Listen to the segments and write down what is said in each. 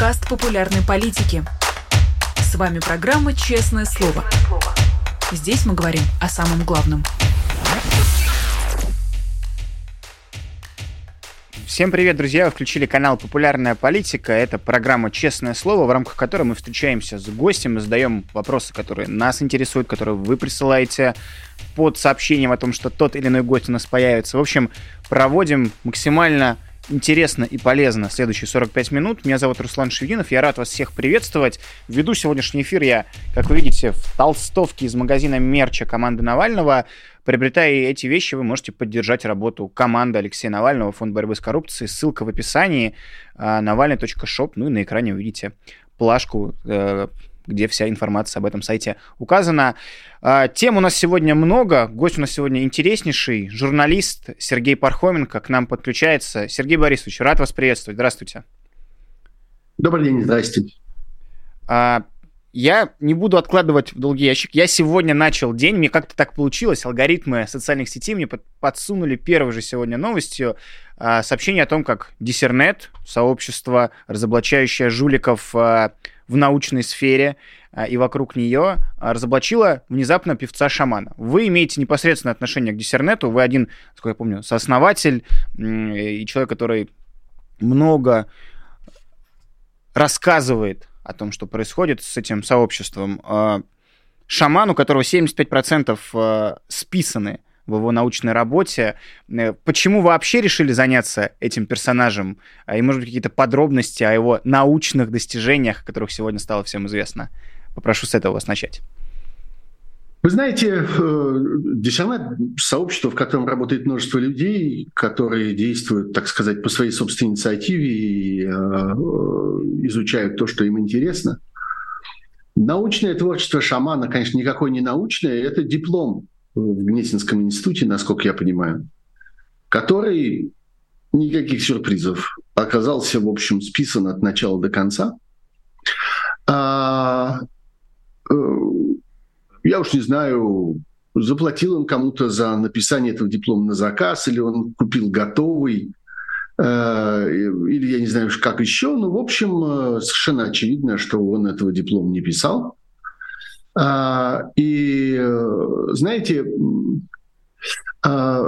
подкаст популярной политики. С вами программа «Честное слово». Здесь мы говорим о самом главном. Всем привет, друзья! Вы включили канал «Популярная политика». Это программа «Честное слово», в рамках которой мы встречаемся с гостем задаем вопросы, которые нас интересуют, которые вы присылаете под сообщением о том, что тот или иной гость у нас появится. В общем, проводим максимально интересно и полезно следующие 45 минут. Меня зовут Руслан Шевинов, я рад вас всех приветствовать. Веду сегодняшний эфир я, как вы видите, в толстовке из магазина мерча команды Навального. Приобретая эти вещи, вы можете поддержать работу команды Алексея Навального, Фонд борьбы с коррупцией. Ссылка в описании, а, навальный.шоп, ну и на экране увидите плашку э, где вся информация об этом сайте указана. А, тем у нас сегодня много, гость у нас сегодня интереснейший, журналист Сергей Пархоменко к нам подключается. Сергей Борисович, рад вас приветствовать. Здравствуйте. Добрый день, здравствуйте. А, я не буду откладывать в долгий ящик. Я сегодня начал день, мне как-то так получилось. Алгоритмы социальных сетей мне подсунули первой же сегодня новостью а, сообщение о том, как Диссернет, сообщество, разоблачающее жуликов в научной сфере а, и вокруг нее а, разоблачила внезапно певца-шамана. Вы имеете непосредственное отношение к диссернету, вы один, сколько я помню, сооснователь и человек, который много рассказывает о том, что происходит с этим сообществом. А, шаман, у которого 75% списаны в его научной работе. Э, почему вообще решили заняться этим персонажем? А, и, может быть, какие-то подробности о его научных достижениях, о которых сегодня стало всем известно? Попрошу с этого вас начать. Вы знаете, э, Десернет — сообщество, в котором работает множество людей, которые действуют, так сказать, по своей собственной инициативе и э, изучают то, что им интересно. Научное творчество шамана, конечно, никакое не научное, это диплом в Гнесинском институте, насколько я понимаю, который никаких сюрпризов оказался, в общем, списан от начала до конца. А, э, я уж не знаю, заплатил он кому-то за написание этого диплома на заказ, или он купил готовый, э, или я не знаю, как еще. Но, в общем, э, совершенно очевидно, что он этого диплома не писал. А, и, э, знаете, а,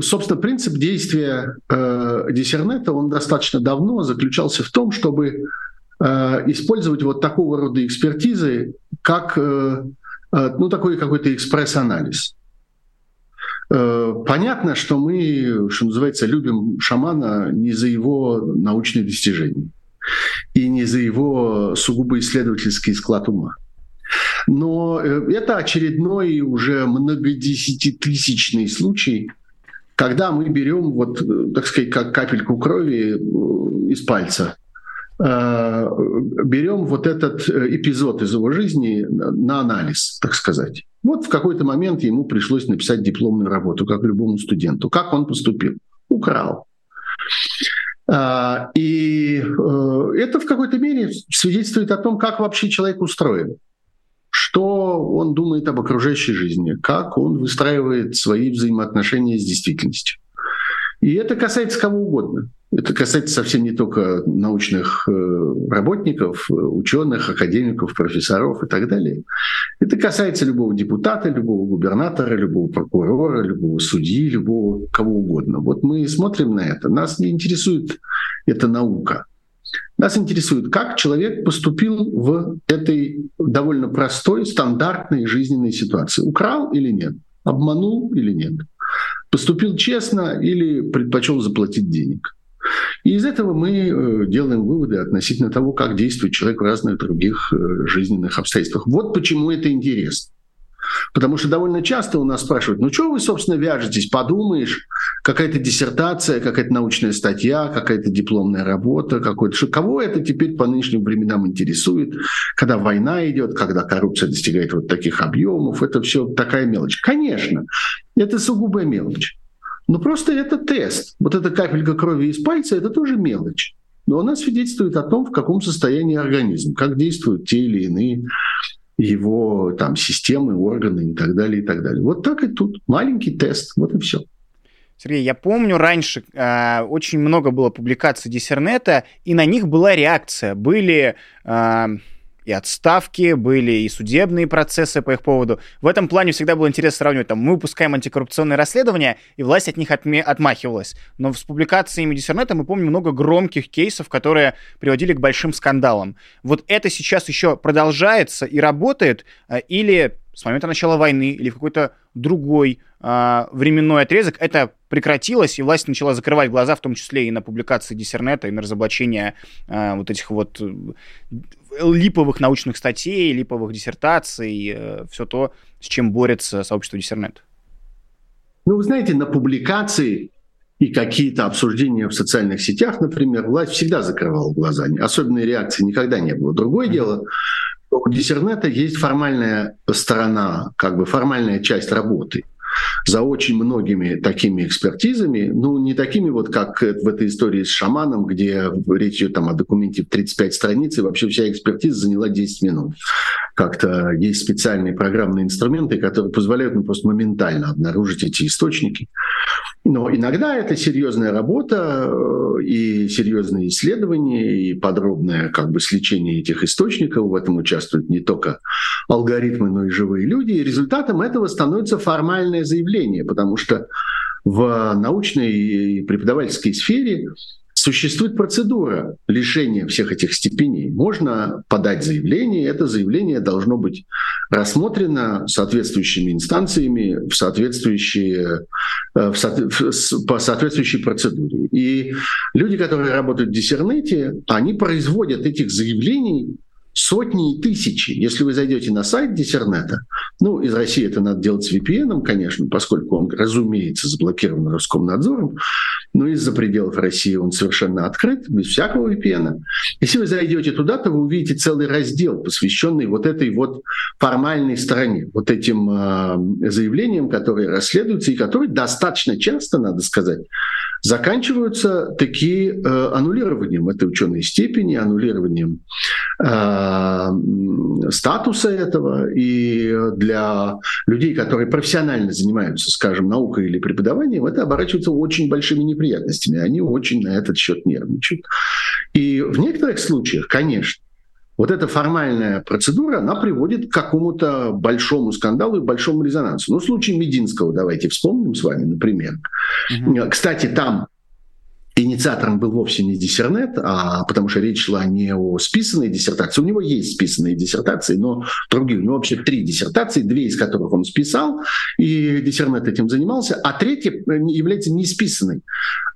собственно, принцип действия э, диссернета, он достаточно давно заключался в том, чтобы э, использовать вот такого рода экспертизы, как ну, такой какой-то экспресс-анализ. Понятно, что мы, что называется, любим шамана не за его научные достижения и не за его сугубо исследовательский склад ума. Но э, это очередной уже многодесятитысячный случай, когда мы берем, вот, э, так сказать, как капельку крови э, из пальца, берем вот этот эпизод из его жизни на анализ, так сказать. Вот в какой-то момент ему пришлось написать дипломную работу, как любому студенту. Как он поступил? Украл. И это в какой-то мере свидетельствует о том, как вообще человек устроен что он думает об окружающей жизни, как он выстраивает свои взаимоотношения с действительностью. И это касается кого угодно. Это касается совсем не только научных э, работников, ученых, академиков, профессоров и так далее. Это касается любого депутата, любого губернатора, любого прокурора, любого судьи, любого кого угодно. Вот мы смотрим на это. Нас не интересует эта наука. Нас интересует, как человек поступил в этой довольно простой, стандартной жизненной ситуации. Украл или нет? Обманул или нет? Поступил честно или предпочел заплатить денег? И из этого мы э, делаем выводы относительно того, как действует человек в разных других э, жизненных обстоятельствах. Вот почему это интересно. Потому что довольно часто у нас спрашивают, ну что вы, собственно, вяжетесь? Подумаешь, какая-то диссертация, какая-то научная статья, какая-то дипломная работа, какой-то... Кого это теперь по нынешним временам интересует, когда война идет, когда коррупция достигает вот таких объемов, это все такая мелочь. Конечно, это сугубая мелочь. Но просто это тест. Вот эта капелька крови из пальца – это тоже мелочь. Но она свидетельствует о том, в каком состоянии организм, как действуют те или иные его там системы, органы и так далее, и так далее. Вот так и тут. Маленький тест, вот и все. Сергей, я помню, раньше э, очень много было публикаций Диссернета, и на них была реакция. Были э, и отставки, были и судебные процессы по их поводу. В этом плане всегда было интересно сравнивать. Там, мы выпускаем антикоррупционные расследования, и власть от них отме- отмахивалась. Но с публикациями Диссернета мы помним много громких кейсов, которые приводили к большим скандалам. Вот это сейчас еще продолжается и работает, э, или с момента начала войны, или в какой-то другой э, временной отрезок это прекратилось, и власть начала закрывать глаза, в том числе и на публикации Диссернета, и на разоблачение э, вот этих вот липовых научных статей, липовых диссертаций, э, все то, с чем борется сообщество Диссернет? Ну, вы знаете, на публикации и какие-то обсуждения в социальных сетях, например, власть всегда закрывала глаза. Особенной реакции никогда не было. Другое дело, у диссернета есть формальная сторона, как бы формальная часть работы – за очень многими такими экспертизами, ну, не такими вот, как в этой истории с шаманом, где речь идет там о документе в 35 страниц, и вообще вся экспертиза заняла 10 минут. Как-то есть специальные программные инструменты, которые позволяют ну, просто моментально обнаружить эти источники. Но иногда это серьезная работа э, и серьезные исследования, и подробное как бы сличение этих источников. В этом участвуют не только алгоритмы, но и живые люди. И результатом этого становится формальное заявление, потому что в научной и преподавательской сфере Существует процедура лишения всех этих степеней. Можно подать заявление, это заявление должно быть рассмотрено соответствующими инстанциями в соответствующие, э, в со, в, по соответствующей процедуре. И люди, которые работают в диссернете, они производят этих заявлений сотни и тысячи. Если вы зайдете на сайт Диссернета, ну, из России это надо делать с VPN, конечно, поскольку он, разумеется, заблокирован Роскомнадзором, но из-за пределов России он совершенно открыт, без всякого VPN. Если вы зайдете туда, то вы увидите целый раздел, посвященный вот этой вот формальной стороне, вот этим э, заявлениям, которые расследуются и которые достаточно часто, надо сказать, заканчиваются такие э, аннулированием этой ученой степени, аннулированием э, статуса этого. И для людей, которые профессионально занимаются, скажем, наукой или преподаванием, это оборачивается очень большими неприятностями. Они очень на этот счет нервничают. И в некоторых случаях, конечно, вот эта формальная процедура, она приводит к какому-то большому скандалу и большому резонансу. Ну, случай Мединского давайте вспомним с вами, например. Угу. Кстати, там инициатором был вовсе не диссернет, а потому что речь шла не о списанной диссертации. У него есть списанные диссертации, но другие. У него вообще три диссертации, две из которых он списал, и диссернет этим занимался, а третья является не списанной.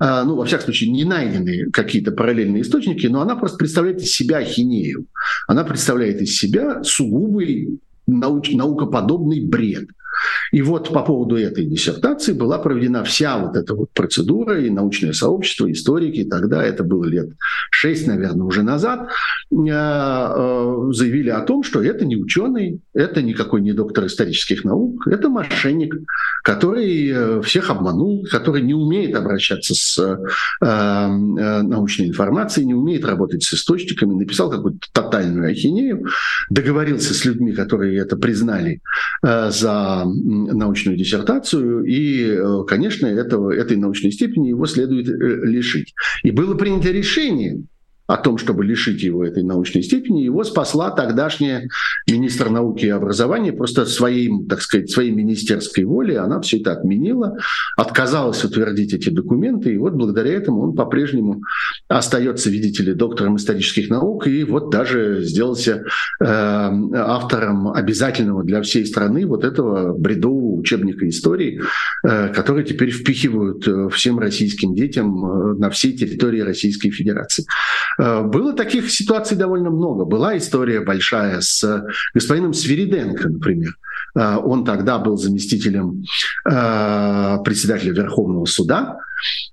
А, ну, во всяком случае, не найдены какие-то параллельные источники, но она просто представляет из себя ахинею. Она представляет из себя сугубый науч, наукоподобный бред. И вот по поводу этой диссертации была проведена вся вот эта вот процедура, и научное сообщество, историки, тогда это было лет шесть, наверное, уже назад, э, э, заявили о том, что это не ученый, это никакой не доктор исторических наук, это мошенник, который э, всех обманул, который не умеет обращаться с научной информацией, не умеет работать с источниками, написал какую-то тотальную ахинею, договорился с людьми, которые это признали за научную диссертацию, и, э, конечно, этого, этой научной степени его следует э, лишить. И было принято решение о том, чтобы лишить его этой научной степени, его спасла тогдашняя министр науки и образования, просто своей, так сказать, своей министерской волей она все это отменила, отказалась утвердить эти документы, и вот благодаря этому он по-прежнему остается, видите ли, доктором исторических наук, и вот даже сделался э, автором обязательного для всей страны вот этого бредового учебника истории, э, который теперь впихивают э, всем российским детям э, на всей территории Российской Федерации. Э, было таких ситуаций довольно много. Была история большая с господином Свириденко, например. Э, он тогда был заместителем э, председателя Верховного суда.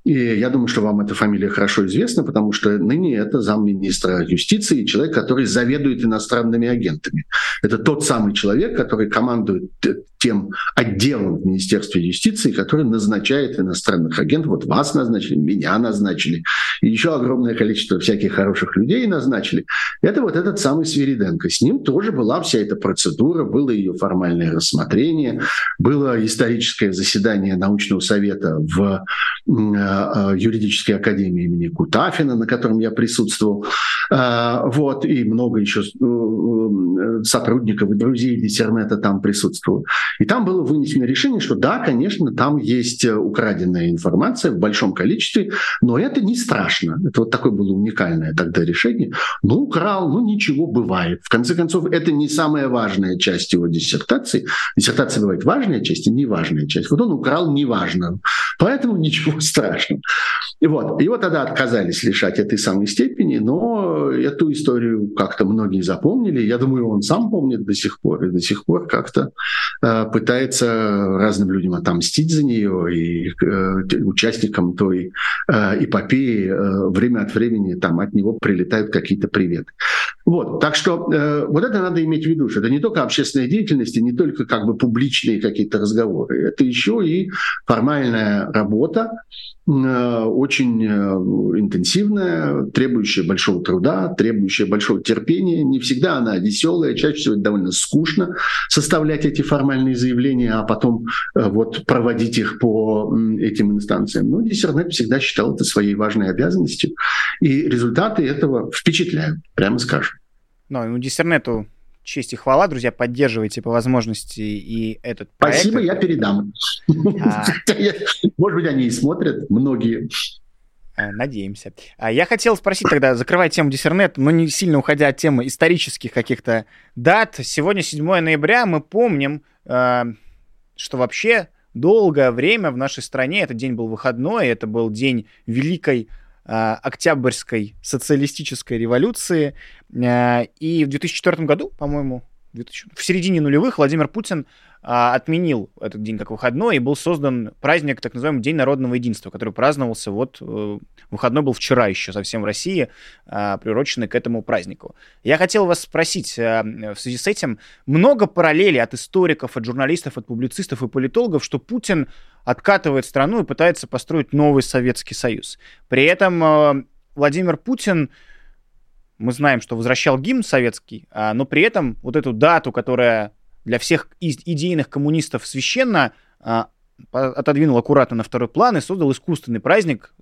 И я думаю, что вам эта фамилия хорошо известна, потому что ныне это замминистра юстиции, человек, который заведует иностранными агентами. Это тот самый человек, который командует тем отделом в Министерстве юстиции, который назначает иностранных агентов. Вот вас назначили, меня назначили и еще огромное количество всяких хороших людей назначили. Это вот этот самый Свириденко. С ним тоже была вся эта процедура, было ее формальное рассмотрение, было историческое заседание научного совета в юридической академии имени Кутафина, на котором я присутствовал. Вот, и много еще сотрудников и друзей Диссернета там присутствовало. И там было вынесено решение, что да, конечно, там есть украденная информация в большом количестве, но это не страшно. Это вот такое было уникальное тогда решение. Ну, украл, ну ничего, бывает. В конце концов, это не самая важная часть его диссертации. Диссертация бывает важная часть и неважная часть. Вот он украл неважно. Поэтому ничего страшного. И вот, его тогда отказались лишать этой самой степени, но эту историю как-то многие запомнили. Я думаю, он сам помнит до сих пор и до сих пор как-то э, пытается разным людям отомстить за нее и э, участникам той э, эпопеи э, время от времени там от него прилетают какие-то приветы. Вот, так что э, вот это надо иметь в виду, что это не только общественная деятельность, и не только как бы публичные какие-то разговоры, это еще и формальная работа, очень э, интенсивная, требующая большого труда, требующая большого терпения. Не всегда она веселая, чаще всего довольно скучно составлять эти формальные заявления, а потом э, вот проводить их по этим инстанциям. Но Диссернет всегда считал это своей важной обязанностью, и результаты этого впечатляют, прямо скажем. Ну, ну Диссернету честь и хвала, друзья, поддерживайте по возможности и этот проект. Спасибо, я передам. А... Может быть, они и смотрят, многие. А, надеемся. А я хотел спросить тогда, закрывая тему Диссернет, но не сильно уходя от темы исторических каких-то дат. Сегодня 7 ноября, мы помним, что вообще долгое время в нашей стране этот день был выходной, это был день Великой Октябрьской социалистической революции. А, и в 2004 году, по-моему, в середине нулевых Владимир Путин отменил этот день как выходной, и был создан праздник, так называемый День народного единства, который праздновался вот, э, выходной был вчера еще совсем в России, а, приуроченный к этому празднику. Я хотел вас спросить а, в связи с этим, много параллелей от историков, от журналистов, от публицистов и политологов, что Путин откатывает страну и пытается построить новый Советский Союз. При этом Владимир Путин мы знаем, что возвращал гимн советский, но при этом вот эту дату, которая для всех идейных коммунистов священно, а, отодвинул аккуратно на второй план и создал искусственный праздник,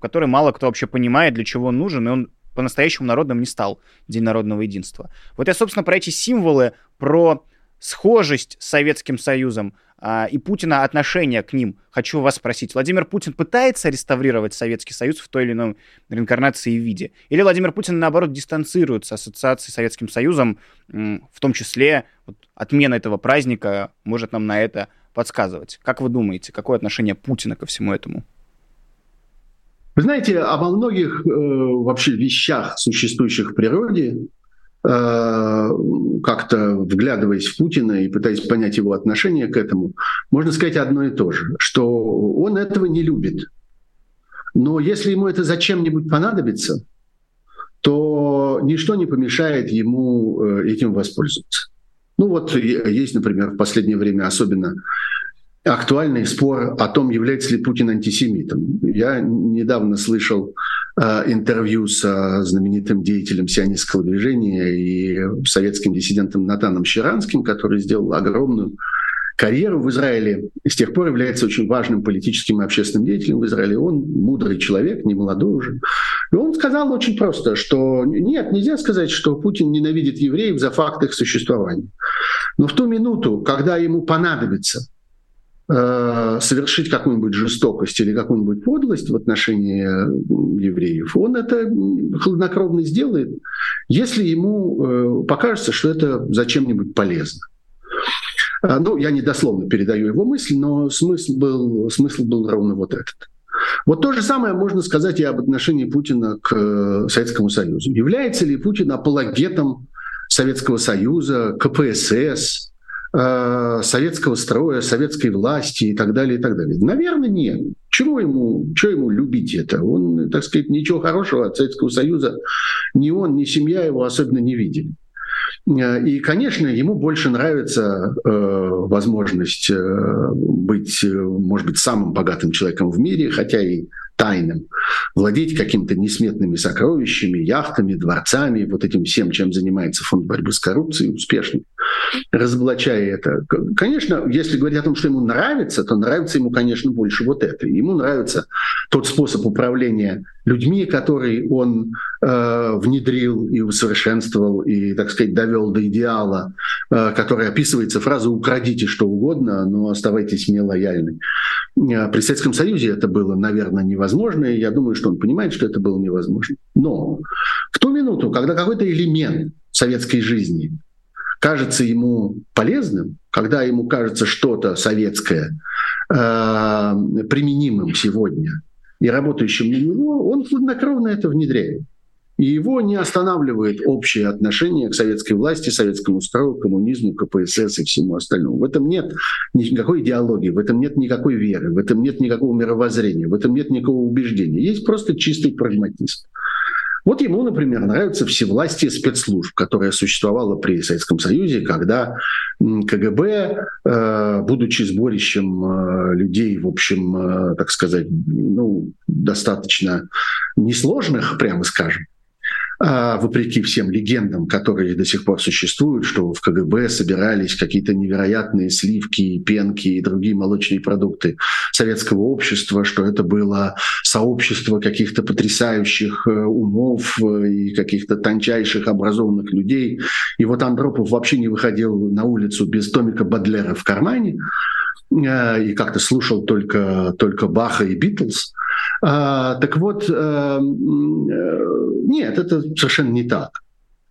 который мало кто вообще понимает, для чего он нужен, и он по-настоящему народным не стал, День народного единства. Вот я, собственно, про эти символы, про схожесть с Советским Союзом, а, и Путина отношение к ним. Хочу вас спросить, Владимир Путин пытается реставрировать Советский Союз в той или иной реинкарнации и виде? Или Владимир Путин, наоборот, дистанцируется ассоциацией с Советским Союзом, в том числе вот, отмена этого праздника может нам на это подсказывать? Как вы думаете, какое отношение Путина ко всему этому? Вы знаете, обо многих э, вообще вещах, существующих в природе, как-то вглядываясь в Путина и пытаясь понять его отношение к этому, можно сказать одно и то же, что он этого не любит. Но если ему это зачем-нибудь понадобится, то ничто не помешает ему э, этим воспользоваться. Ну вот есть, например, в последнее время особенно актуальный спор о том, является ли Путин антисемитом. Я недавно слышал э, интервью с э, знаменитым деятелем сионистского движения и советским диссидентом Натаном Щеранским, который сделал огромную карьеру в Израиле с тех пор является очень важным политическим и общественным деятелем в Израиле. Он мудрый человек, не молодой уже. И он сказал очень просто, что нет, нельзя сказать, что Путин ненавидит евреев за факт их существования. Но в ту минуту, когда ему понадобится Э, совершить какую-нибудь жестокость или какую-нибудь подлость в отношении э, евреев, он это хладнокровно сделает, если ему э, покажется, что это зачем-нибудь полезно. Ну, я не дословно передаю его мысль, но смысл был, смысл был ровно вот этот. Вот то же самое можно сказать и об отношении Путина к Советскому Союзу. Является ли Путин апологетом Советского Союза, КПСС, Э, советского строя, советской власти и так далее, и так далее. Наверное, нет. Чего ему, чего ему любить это? Он, так сказать, ничего хорошего от Советского Союза ни он, ни семья его особенно не видели. И, конечно, ему больше нравится э, возможность э, быть, может быть, самым богатым человеком в мире, хотя и тайным, владеть какими-то несметными сокровищами, яхтами, дворцами, вот этим всем, чем занимается фонд борьбы с коррупцией, успешно разоблачая это. Конечно, если говорить о том, что ему нравится, то нравится ему, конечно, больше вот это. Ему нравится тот способ управления людьми, который он э, внедрил и усовершенствовал, и, так сказать, довел до идеала, э, который описывается фразой «украдите что угодно, но оставайтесь мне лояльны». Э, при Советском Союзе это было, наверное, невозможно, и я думаю, что он понимает, что это было невозможно. Но в ту минуту, когда какой-то элемент советской жизни кажется ему полезным, когда ему кажется что-то советское э, применимым сегодня и работающим на него, он хладнокровно это внедряет. И его не останавливает общее отношение к советской власти, советскому строю, коммунизму, КПСС и всему остальному. В этом нет никакой идеологии, в этом нет никакой веры, в этом нет никакого мировоззрения, в этом нет никакого убеждения. Есть просто чистый прагматизм. Вот ему, например, нравится всевластие спецслужб, которое существовало при Советском Союзе, когда КГБ, э, будучи сборищем э, людей, в общем, э, так сказать, ну, достаточно несложных, прямо скажем, вопреки всем легендам, которые до сих пор существуют, что в КГБ собирались какие-то невероятные сливки, пенки и другие молочные продукты советского общества, что это было сообщество каких-то потрясающих э, умов э, и каких-то тончайших образованных людей. И вот Андропов вообще не выходил на улицу без томика Бадлера в кармане и как-то слушал только, только Баха и Битлз. А, так вот, нет, это совершенно не так.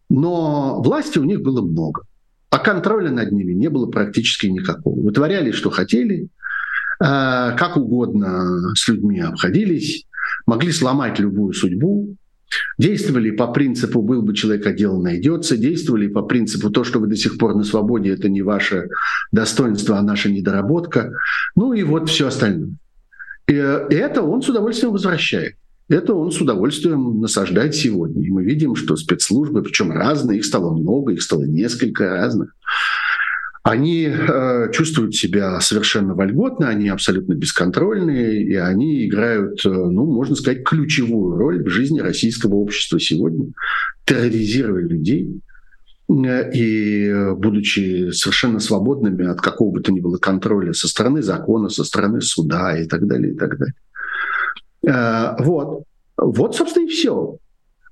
Но власти у них было много, а контроля над ними не было практически никакого. Вытворяли, что хотели, как угодно с людьми обходились, могли сломать любую судьбу, действовали по принципу «был бы человек, а дело найдется», действовали по принципу «то, что вы до сих пор на свободе, это не ваше достоинство, а наша недоработка», ну и вот все остальное. И это он с удовольствием возвращает это он с удовольствием насаждает сегодня. И мы видим, что спецслужбы, причем разные, их стало много, их стало несколько разных, они э, чувствуют себя совершенно вольготно, они абсолютно бесконтрольные, и они играют, э, ну, можно сказать, ключевую роль в жизни российского общества сегодня, терроризируя людей, э, и будучи совершенно свободными от какого бы то ни было контроля со стороны закона, со стороны суда и так далее, и так далее. Э, вот. Вот, собственно, и все.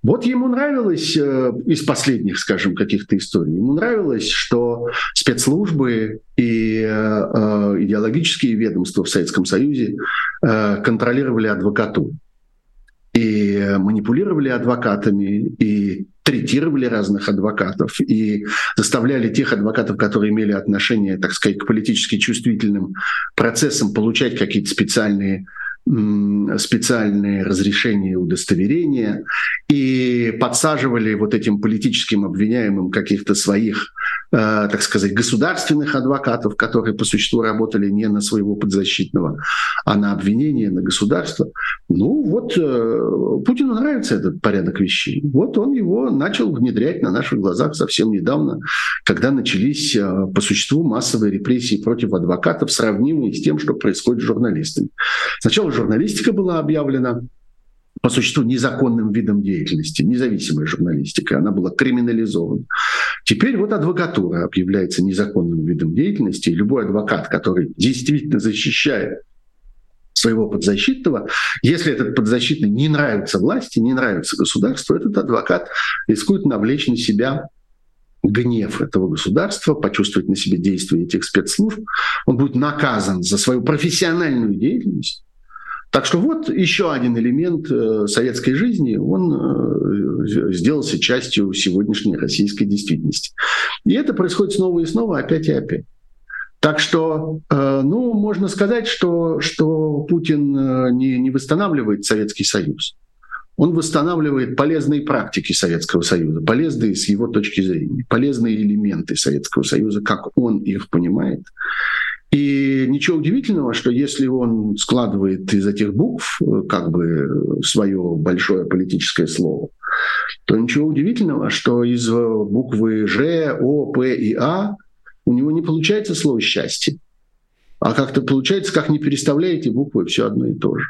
Вот ему нравилось э, из последних, скажем, каких-то историй, ему нравилось, что спецслужбы и э, идеологические ведомства в Советском Союзе контролировали адвокатуру. И манипулировали адвокатами, и третировали разных адвокатов, и заставляли тех адвокатов, которые имели отношение, так сказать, к политически чувствительным процессам, получать какие-то специальные специальные разрешения и удостоверения и подсаживали вот этим политическим обвиняемым каких-то своих, так сказать, государственных адвокатов, которые по существу работали не на своего подзащитного, а на обвинение, на государство. Ну вот э, Путину нравится этот порядок вещей. Вот он его начал внедрять на наших глазах совсем недавно, когда начались э, по существу массовые репрессии против адвокатов, сравнимые с тем, что происходит с журналистами. Сначала журналистика была объявлена по существу незаконным видом деятельности, независимая журналистика, она была криминализована. Теперь вот адвокатура объявляется незаконным видом деятельности, и любой адвокат, который действительно защищает своего подзащитного, если этот подзащитный не нравится власти, не нравится государству, этот адвокат рискует навлечь на себя гнев этого государства, почувствовать на себе действия этих спецслужб, он будет наказан за свою профессиональную деятельность, так что вот еще один элемент э, советской жизни, он э, сделался частью сегодняшней российской действительности. И это происходит снова и снова, опять и опять. Так что, э, ну, можно сказать, что, что Путин не, не восстанавливает Советский Союз. Он восстанавливает полезные практики Советского Союза, полезные с его точки зрения, полезные элементы Советского Союза, как он их понимает. И ничего удивительного, что если он складывает из этих букв э, как бы свое большое политическое слово, то ничего удивительного, что из буквы Ж, О, П и А у него не получается слово «счастье». А как-то получается, как не переставляете буквы, все одно и то же.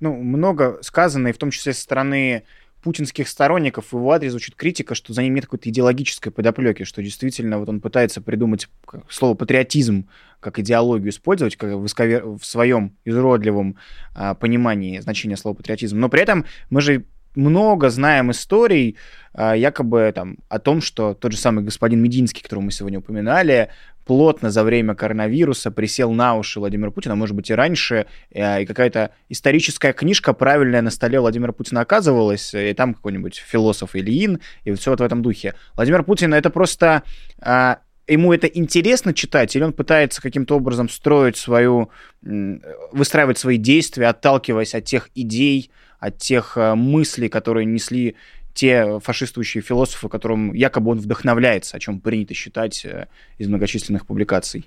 Ну, много сказано, и в том числе со стороны путинских сторонников в его адрес звучит критика, что за ним нет какой-то идеологической подоплеки, что действительно вот он пытается придумать слово патриотизм как идеологию использовать как в, исковер... в своем изуродливом а, понимании значения слова патриотизм. Но при этом мы же много знаем историй, а, якобы там о том, что тот же самый господин Мединский, которого мы сегодня упоминали, плотно за время коронавируса присел на уши Владимира Путина, может быть, и раньше, и какая-то историческая книжка правильная на столе Владимира Путина оказывалась, и там какой-нибудь философ Ильин, и все вот в этом духе. Владимир Путин — это просто а, ему это интересно читать, или он пытается каким-то образом строить свою, выстраивать свои действия, отталкиваясь от тех идей, от тех э, мыслей, которые несли те фашистующие философы, которым якобы он вдохновляется, о чем принято считать э, из многочисленных публикаций?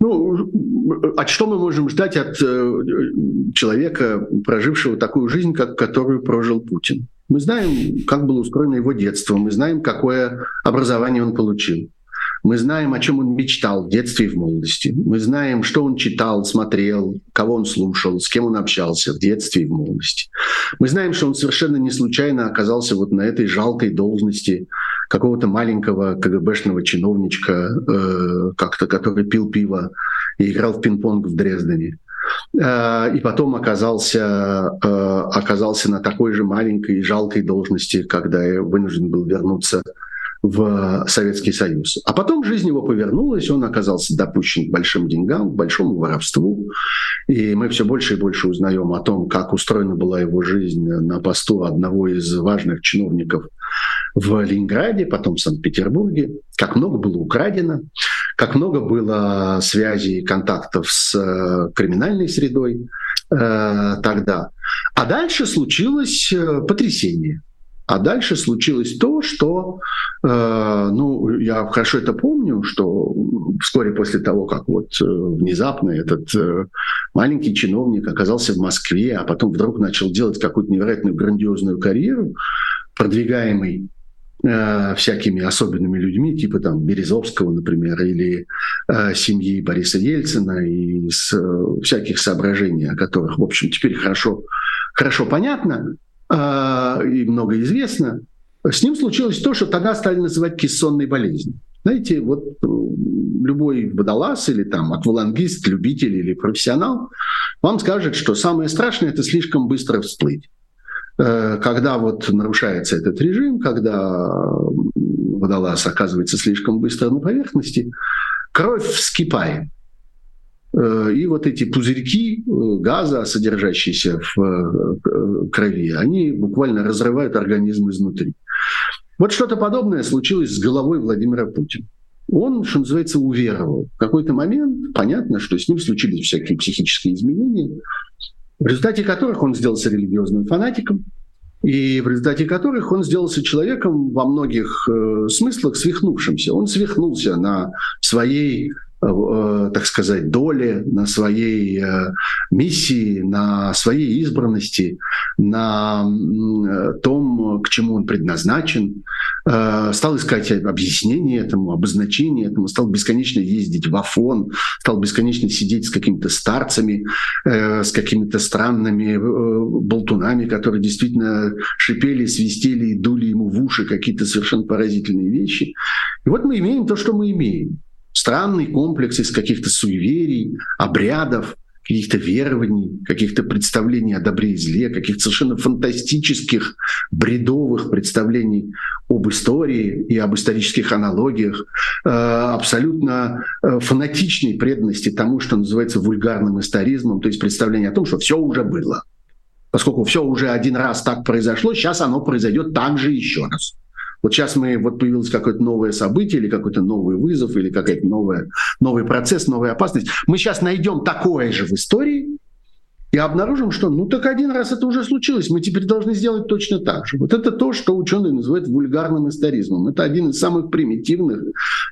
Ну, а что мы можем ждать от э, человека, прожившего такую жизнь, как которую прожил Путин? Мы знаем, как было устроено его детство, мы знаем, какое образование он получил. Мы знаем, о чем он мечтал в детстве и в молодости. Мы знаем, что он читал, смотрел, кого он слушал, с кем он общался в детстве и в молодости. Мы знаем, что он совершенно не случайно оказался вот на этой жалкой должности какого-то маленького КГБшного чиновничка, э, как-то, который пил пиво и играл в пинг-понг в Дрездене э, и потом оказался, э, оказался на такой же маленькой и жалкой должности, когда я вынужден был вернуться в Советский Союз. А потом жизнь его повернулась, он оказался допущен к большим деньгам, к большому воровству. И мы все больше и больше узнаем о том, как устроена была его жизнь на посту одного из важных чиновников в Ленинграде, потом в Санкт-Петербурге, как много было украдено, как много было связей и контактов с э, криминальной средой э, тогда. А дальше случилось э, потрясение – а дальше случилось то, что, э, ну, я хорошо это помню, что вскоре после того, как вот э, внезапно этот э, маленький чиновник оказался в Москве, а потом вдруг начал делать какую-то невероятную грандиозную карьеру, продвигаемый э, всякими особенными людьми, типа там Березовского, например, или э, семьи Бориса Ельцина, и с э, всяких соображений, о которых, в общем, теперь хорошо, хорошо понятно, а, и много известно, с ним случилось то, что тогда стали называть кессонной болезнью. Знаете, вот э, любой водолаз или там аквалангист, любитель или профессионал вам скажет, что самое страшное – это слишком быстро всплыть. Э, когда вот нарушается этот режим, когда водолаз оказывается слишком быстро на поверхности, кровь вскипает. Э, и вот эти пузырьки э, газа, содержащиеся в э, крови, они буквально разрывают организм изнутри. Вот что-то подобное случилось с головой Владимира Путина. Он, что называется, уверовал. В какой-то момент понятно, что с ним случились всякие психические изменения, в результате которых он сделался религиозным фанатиком, и в результате которых он сделался человеком во многих э, смыслах свихнувшимся. Он свихнулся на своей так сказать, доли, на своей э, миссии, на своей избранности, на том, к чему он предназначен, э, стал искать объяснение этому, обозначение этому, стал бесконечно ездить в Афон, стал бесконечно сидеть с какими-то старцами, с какими-то странными болтунами, которые действительно шипели, свистели и дули ему в уши какие-то совершенно поразительные вещи. И вот мы имеем то, что мы имеем странный комплекс из каких-то суеверий, обрядов, каких-то верований, каких-то представлений о добре и зле, каких-то совершенно фантастических, бредовых представлений об истории и об исторических аналогиях, э, абсолютно э, фанатичной преданности тому, что называется вульгарным историзмом, то есть представление о том, что все уже было. Поскольку все уже один раз так произошло, сейчас оно произойдет так же еще раз. Вот сейчас мы, вот появилось какое-то новое событие или какой-то новый вызов или какой-то новая, новый процесс, новая опасность. Мы сейчас найдем такое же в истории и обнаружим, что ну так один раз это уже случилось, мы теперь должны сделать точно так же. Вот это то, что ученые называют вульгарным историзмом. Это один из самых примитивных,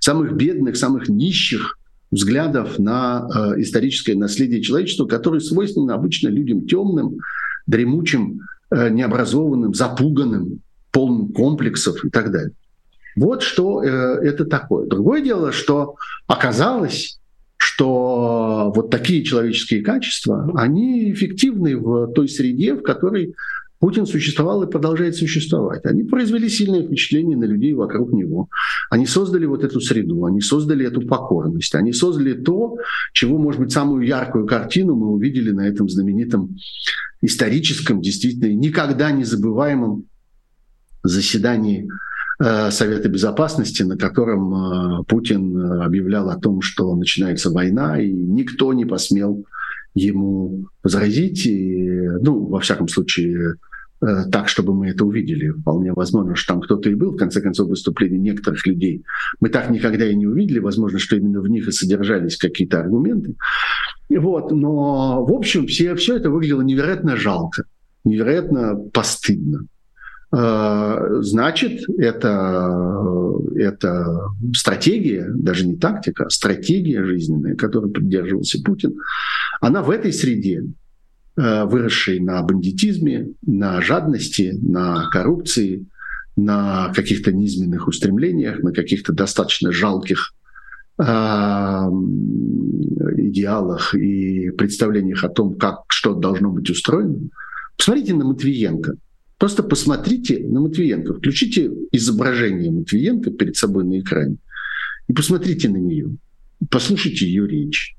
самых бедных, самых нищих взглядов на э, историческое наследие человечества, который свойственно обычно людям темным, дремучим, э, необразованным, запуганным, полным комплексов и так далее. Вот что э, это такое. Другое дело, что оказалось, что вот такие человеческие качества, они эффективны в той среде, в которой Путин существовал и продолжает существовать. Они произвели сильное впечатление на людей вокруг него. Они создали вот эту среду, они создали эту покорность, они создали то, чего, может быть, самую яркую картину мы увидели на этом знаменитом историческом, действительно никогда не забываемом заседании э, Совета Безопасности, на котором э, Путин объявлял о том, что начинается война, и никто не посмел ему возразить. И, ну, во всяком случае, Э, так, чтобы мы это увидели. Вполне возможно, что там кто-то и был, в конце концов, выступление некоторых людей. Мы так никогда и не увидели. Возможно, что именно в них и содержались какие-то аргументы. Вот. Но, в общем, все, все это выглядело невероятно жалко, невероятно постыдно. Э, значит, это, это стратегия, даже не тактика, а стратегия жизненная, которой придерживался Путин, она в этой среде Э, выросший на бандитизме, на жадности, на коррупции, на каких-то низменных устремлениях, на каких-то достаточно жалких э, идеалах и представлениях о том, как что должно быть устроено. Посмотрите на Матвиенко. Просто посмотрите на Матвиенко. Включите изображение Матвиенко перед собой на экране и посмотрите на нее. Послушайте ее речь.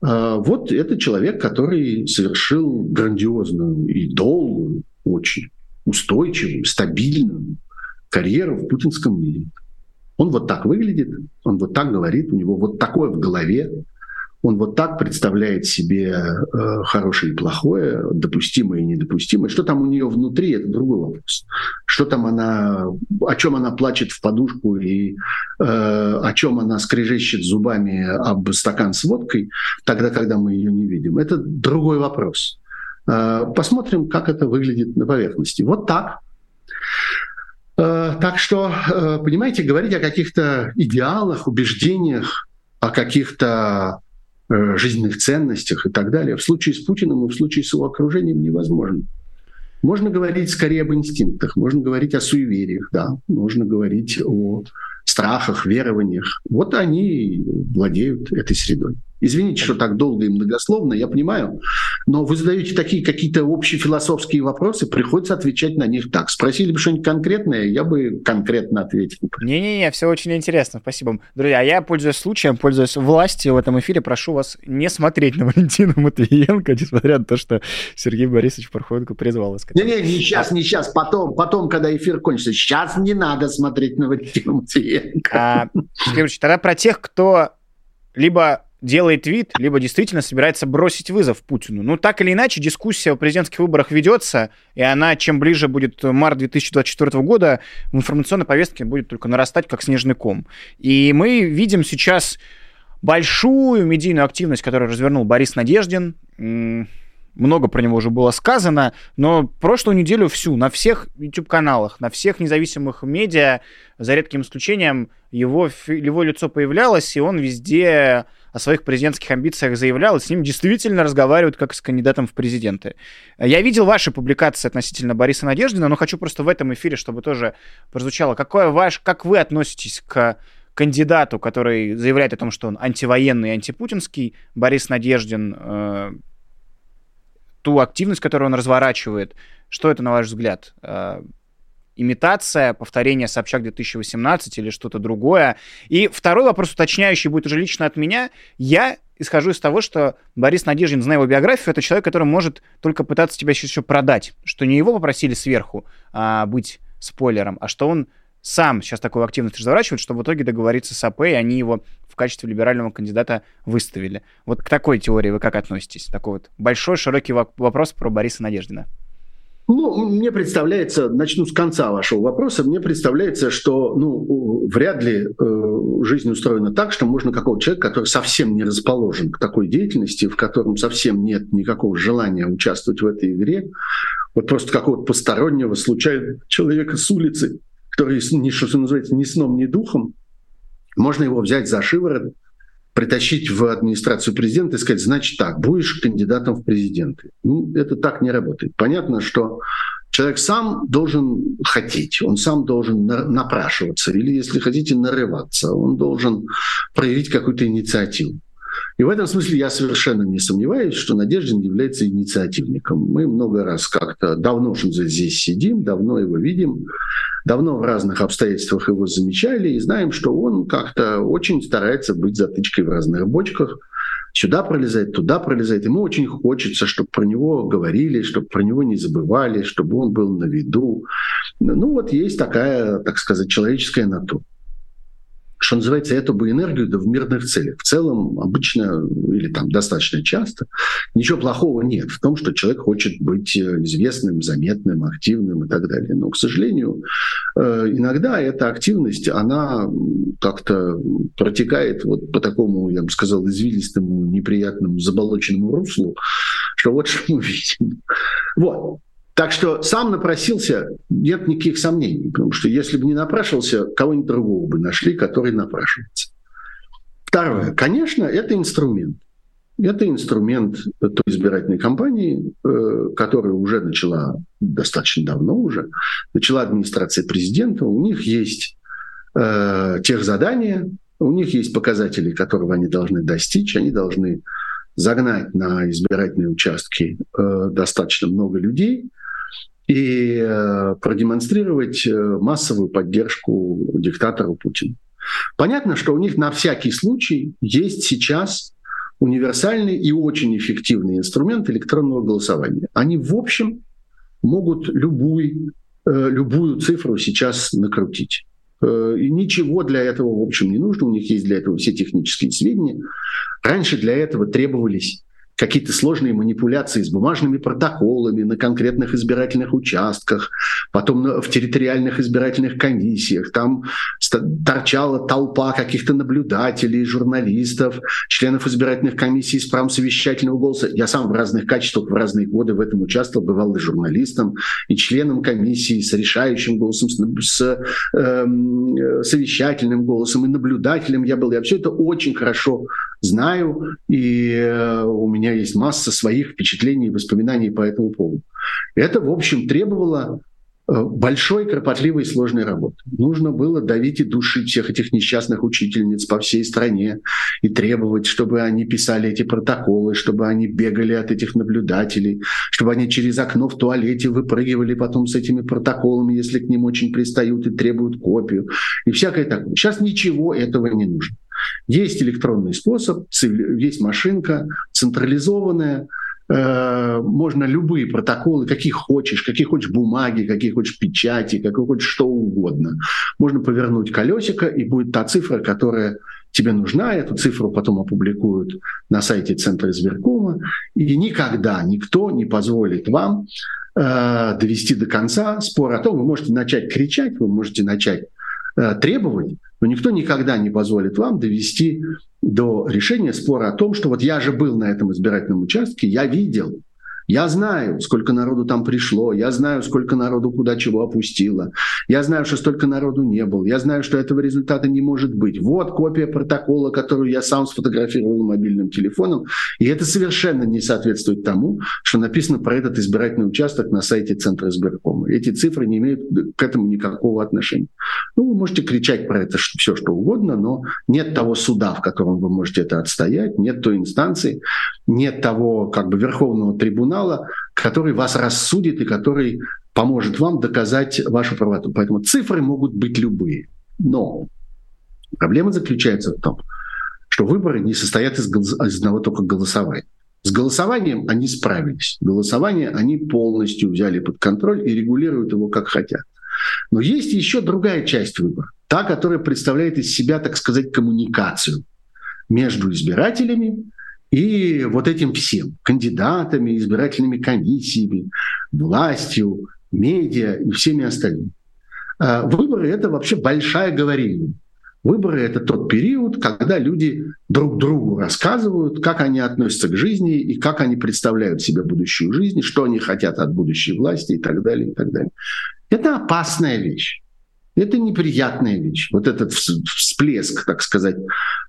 А, вот это человек, который совершил грандиозную и долгую, очень устойчивую, стабильную карьеру в путинском мире. Он вот так выглядит, он вот так говорит, у него вот такое в голове, он вот так представляет себе э, хорошее и плохое, допустимое и недопустимое. Что там у нее внутри, это другой вопрос. Что там она, о чем она плачет в подушку и э, о чем она скрежещет зубами об стакан с водкой, тогда, когда мы ее не видим, это другой вопрос. Э, посмотрим, как это выглядит на поверхности. Вот так. Э, так что, э, понимаете, говорить о каких-то идеалах, убеждениях, о каких-то жизненных ценностях и так далее. В случае с Путиным и в случае с его окружением невозможно. Можно говорить скорее об инстинктах, можно говорить о суевериях, да, можно говорить о страхах, верованиях. Вот они владеют этой средой. Извините, что так долго и многословно, я понимаю, но вы задаете такие какие-то общие философские вопросы, приходится отвечать на них так. Спросили бы что-нибудь конкретное, я бы конкретно ответил. Не-не-не, все очень интересно, спасибо. Друзья, я, пользуясь случаем, пользуясь властью в этом эфире, прошу вас не смотреть на Валентину Матвиенко, несмотря на то, что Сергей Борисович Пархоменко призвал вас. Не-не, не сейчас, не сейчас, потом, потом, когда эфир кончится. Сейчас не надо смотреть на Валентину Матвиенко. А, Сергей тогда про тех, кто либо делает вид, либо действительно собирается бросить вызов Путину. Ну, так или иначе, дискуссия о президентских выборах ведется, и она, чем ближе будет март 2024 года, в информационной повестке будет только нарастать, как снежный ком. И мы видим сейчас большую медийную активность, которую развернул Борис Надеждин, много про него уже было сказано, но прошлую неделю всю, на всех YouTube-каналах, на всех независимых медиа, за редким исключением, его, его лицо появлялось, и он везде о своих президентских амбициях заявлял, и с ним действительно разговаривают как с кандидатом в президенты. Я видел ваши публикации относительно Бориса Надеждина, но хочу просто в этом эфире, чтобы тоже прозвучало, какое ваш, как вы относитесь к кандидату, который заявляет о том, что он антивоенный антипутинский, Борис Надеждин, э, ту активность, которую он разворачивает, что это, на ваш взгляд? Э, имитация, повторение Собчак 2018 или что-то другое. И второй вопрос, уточняющий, будет уже лично от меня. Я исхожу из того, что Борис Надеждин, зная его биографию, это человек, который может только пытаться тебя сейчас еще продать, что не его попросили сверху а, быть спойлером, а что он сам сейчас такую активность разворачивает, что в итоге договориться с АП, и они его в качестве либерального кандидата выставили. Вот к такой теории вы как относитесь? Такой вот большой, широкий вопрос про Бориса Надеждина. Ну, мне представляется, начну с конца вашего вопроса, мне представляется, что ну, вряд ли э, жизнь устроена так, что можно какого-то человека, который совсем не расположен к такой деятельности, в котором совсем нет никакого желания участвовать в этой игре, вот просто какого-то постороннего, случайного человека с улицы, который, ни, что называется, ни сном, ни духом, можно его взять за шиворот, притащить в администрацию президента и сказать, значит так, будешь кандидатом в президенты. Ну, это так не работает. Понятно, что Человек сам должен хотеть, он сам должен напрашиваться или, если хотите, нарываться. Он должен проявить какую-то инициативу. И в этом смысле я совершенно не сомневаюсь, что Надеждин является инициативником. Мы много раз как-то давно уже здесь сидим, давно его видим, давно в разных обстоятельствах его замечали и знаем, что он как-то очень старается быть затычкой в разных бочках – сюда пролезает, туда пролезает. Ему очень хочется, чтобы про него говорили, чтобы про него не забывали, чтобы он был на виду. Ну вот есть такая, так сказать, человеческая натура что называется, эту бы энергию да в мирных целях. В целом, обычно или там достаточно часто, ничего плохого нет в том, что человек хочет быть э, известным, заметным, активным и так далее. Но, к сожалению, э, иногда эта активность, она как-то протекает вот по такому, я бы сказал, извилистому, неприятному, заболоченному руслу, что вот что мы видим. Вот. Так что сам напросился, нет никаких сомнений, потому что если бы не напрашивался, кого-нибудь другого бы нашли, который напрашивается. Второе. Конечно, это инструмент. Это инструмент той избирательной кампании, э, которая уже начала достаточно давно уже, начала администрация президента. У них есть э, тех задания, у них есть показатели, которого они должны достичь, они должны загнать на избирательные участки э, достаточно много людей – и э, продемонстрировать э, массовую поддержку диктатору Путину. Понятно, что у них на всякий случай есть сейчас универсальный и очень эффективный инструмент электронного голосования. Они, в общем, могут любую, э, любую цифру сейчас накрутить. И ничего для этого, в общем, не нужно. У них есть для этого все технические сведения. Раньше для этого требовались какие-то сложные манипуляции с бумажными протоколами на конкретных избирательных участках, потом в территориальных избирательных комиссиях. Там торчала толпа каких-то наблюдателей, журналистов, членов избирательных комиссий с правом совещательного голоса. Я сам в разных качествах в разные годы в этом участвовал, бывал и журналистом, и членом комиссии с решающим голосом, с э, совещательным голосом, и наблюдателем я был. Я все это очень хорошо знаю, и э, у меня есть масса своих впечатлений и воспоминаний по этому поводу. Это, в общем, требовало Э, большой, кропотливой, сложной работы. Нужно было давить и душить всех этих несчастных учительниц по всей стране и требовать, чтобы они писали эти протоколы, чтобы они бегали от этих наблюдателей, чтобы они через окно в туалете выпрыгивали потом с этими протоколами, если к ним очень пристают и требуют копию, и всякое такое. Сейчас ничего этого не нужно. Есть электронный способ, есть машинка централизованная, Э, можно любые протоколы, какие хочешь, какие хочешь бумаги, какие хочешь печати, какие хочешь что угодно. Можно повернуть колесико, и будет та цифра, которая тебе нужна. Эту цифру потом опубликуют на сайте Центра избиркома. И никогда никто не позволит вам э, довести до конца спор о том, вы можете начать кричать, вы можете начать э, требовать, но никто никогда не позволит вам довести до решения спора о том, что вот я же был на этом избирательном участке, я видел, я знаю, сколько народу там пришло, я знаю, сколько народу куда чего опустило, я знаю, что столько народу не было, я знаю, что этого результата не может быть. Вот копия протокола, которую я сам сфотографировал мобильным телефоном, и это совершенно не соответствует тому, что написано про этот избирательный участок на сайте Центра избиркома. Эти цифры не имеют к этому никакого отношения. Ну, вы можете кричать про это все, что угодно, но нет того суда, в котором вы можете это отстоять, нет той инстанции, нет того как бы верховного трибунала, трибунала, который вас рассудит и который поможет вам доказать вашу правоту. Поэтому цифры могут быть любые. Но проблема заключается в том, что выборы не состоят из, из одного только голосования. С голосованием они справились. Голосование они полностью взяли под контроль и регулируют его как хотят. Но есть еще другая часть выбора, та, которая представляет из себя, так сказать, коммуникацию между избирателями и вот этим всем, кандидатами, избирательными комиссиями, властью, медиа и всеми остальными. А выборы — это вообще большая говорильня. Выборы — это тот период, когда люди друг другу рассказывают, как они относятся к жизни и как они представляют себе будущую жизнь, что они хотят от будущей власти и так далее, и так далее. Это опасная вещь. Это неприятная вещь. Вот этот всплеск, так сказать,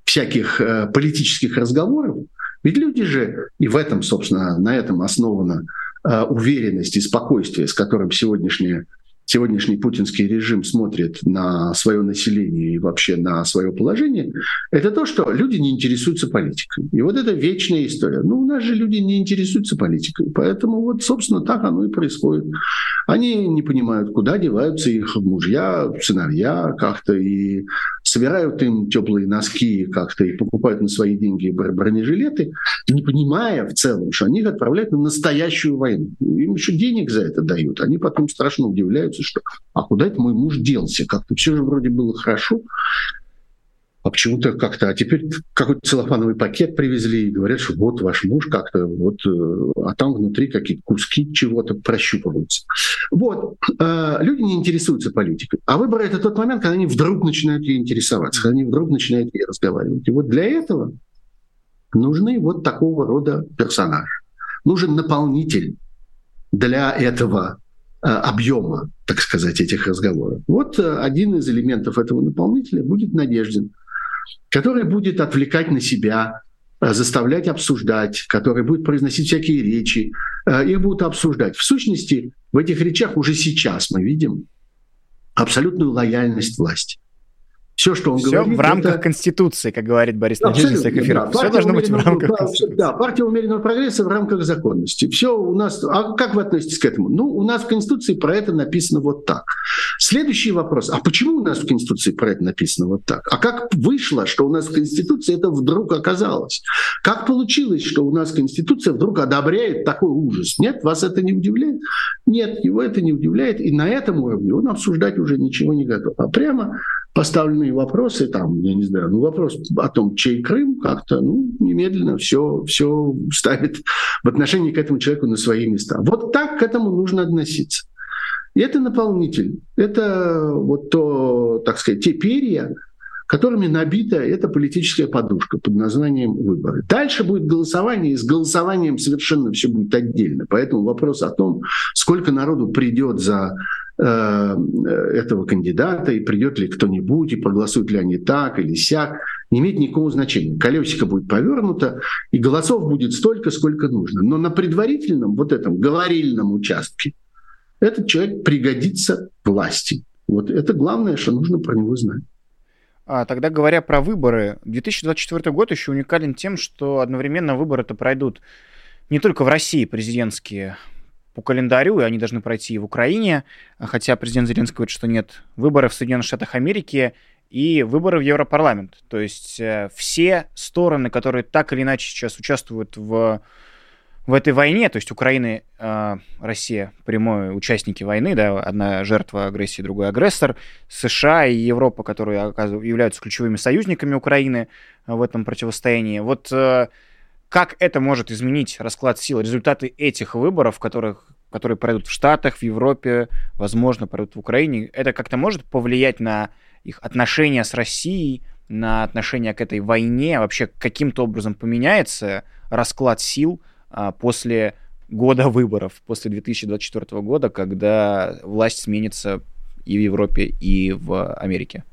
всяких э, политических разговоров, ведь люди же, и в этом, собственно, на этом основано уверенность и спокойствие, с которым сегодняшняя сегодняшний путинский режим смотрит на свое население и вообще на свое положение, это то, что люди не интересуются политикой. И вот это вечная история. Ну, у нас же люди не интересуются политикой, поэтому вот, собственно, так оно и происходит. Они не понимают, куда деваются их мужья, сыновья как-то, и собирают им теплые носки как-то и покупают на свои деньги бронежилеты, не понимая в целом, что они их отправляют на настоящую войну. Им еще денег за это дают. Они потом страшно удивляются, что а куда это мой муж делся? Как-то все же вроде было хорошо почему-то как-то, а теперь какой-то целлофановый пакет привезли и говорят, что вот ваш муж как-то, вот, э, а там внутри какие-то куски чего-то прощупываются. Вот, э, люди не интересуются политикой, а выборы — это тот момент, когда они вдруг начинают ей интересоваться, когда они вдруг начинают ей разговаривать. И вот для этого нужны вот такого рода персонажи. Нужен наполнитель для этого э, объема, так сказать, этих разговоров. Вот один из элементов этого наполнителя будет Надеждин который будет отвлекать на себя, э, заставлять обсуждать, который будет произносить всякие речи, э, их будут обсуждать. В сущности, в этих речах уже сейчас мы видим абсолютную лояльность власти. Все, что он Все говорит... в рамках это... Конституции, как говорит Борис Надеждин в эфирах. Да, Все должно быть в рамках да, Конституции. Да, партия умеренного прогресса в рамках законности. Все у нас... А как вы относитесь к этому? Ну, у нас в Конституции про это написано вот так. Следующий вопрос. А почему у нас в Конституции про это написано вот так? А как вышло, что у нас в Конституции это вдруг оказалось? Как получилось, что у нас Конституция вдруг одобряет такой ужас? Нет, вас это не удивляет? Нет, его это не удивляет. И на этом уровне он обсуждать уже ничего не готов. А прямо поставленные вопросы, там, я не знаю, ну, вопрос о том, чей Крым, как-то, ну, немедленно все, все ставит в отношении к этому человеку на свои места. Вот так к этому нужно относиться. И это наполнитель. Это вот то, так сказать, те перья, которыми набита эта политическая подушка под названием выборы. Дальше будет голосование, и с голосованием совершенно все будет отдельно. Поэтому вопрос о том, сколько народу придет за этого кандидата, и придет ли кто-нибудь, и проголосуют ли они так или сяк, не имеет никакого значения. Колесико будет повернуто, и голосов будет столько, сколько нужно. Но на предварительном, вот этом говорильном участке, этот человек пригодится власти. Вот это главное, что нужно про него знать. А, тогда говоря про выборы, 2024 год еще уникален тем, что одновременно выборы-то пройдут не только в России президентские по календарю, и они должны пройти в Украине, хотя президент Зеленский говорит, что нет, выборы в Соединенных Штатах Америки и выборы в Европарламент. То есть э, все стороны, которые так или иначе сейчас участвуют в в этой войне, то есть Украина, э, Россия прямые участники войны, да, одна жертва агрессии, другой агрессор, США и Европа, которые являются ключевыми союзниками Украины э, в этом противостоянии. Вот как это может изменить расклад сил, результаты этих выборов, которых, которые пройдут в Штатах, в Европе, возможно, пройдут в Украине, это как-то может повлиять на их отношения с Россией, на отношения к этой войне, вообще каким-то образом поменяется расклад сил – а, после года выборов, после 2024 года, когда власть сменится и в Европе, и в Америке?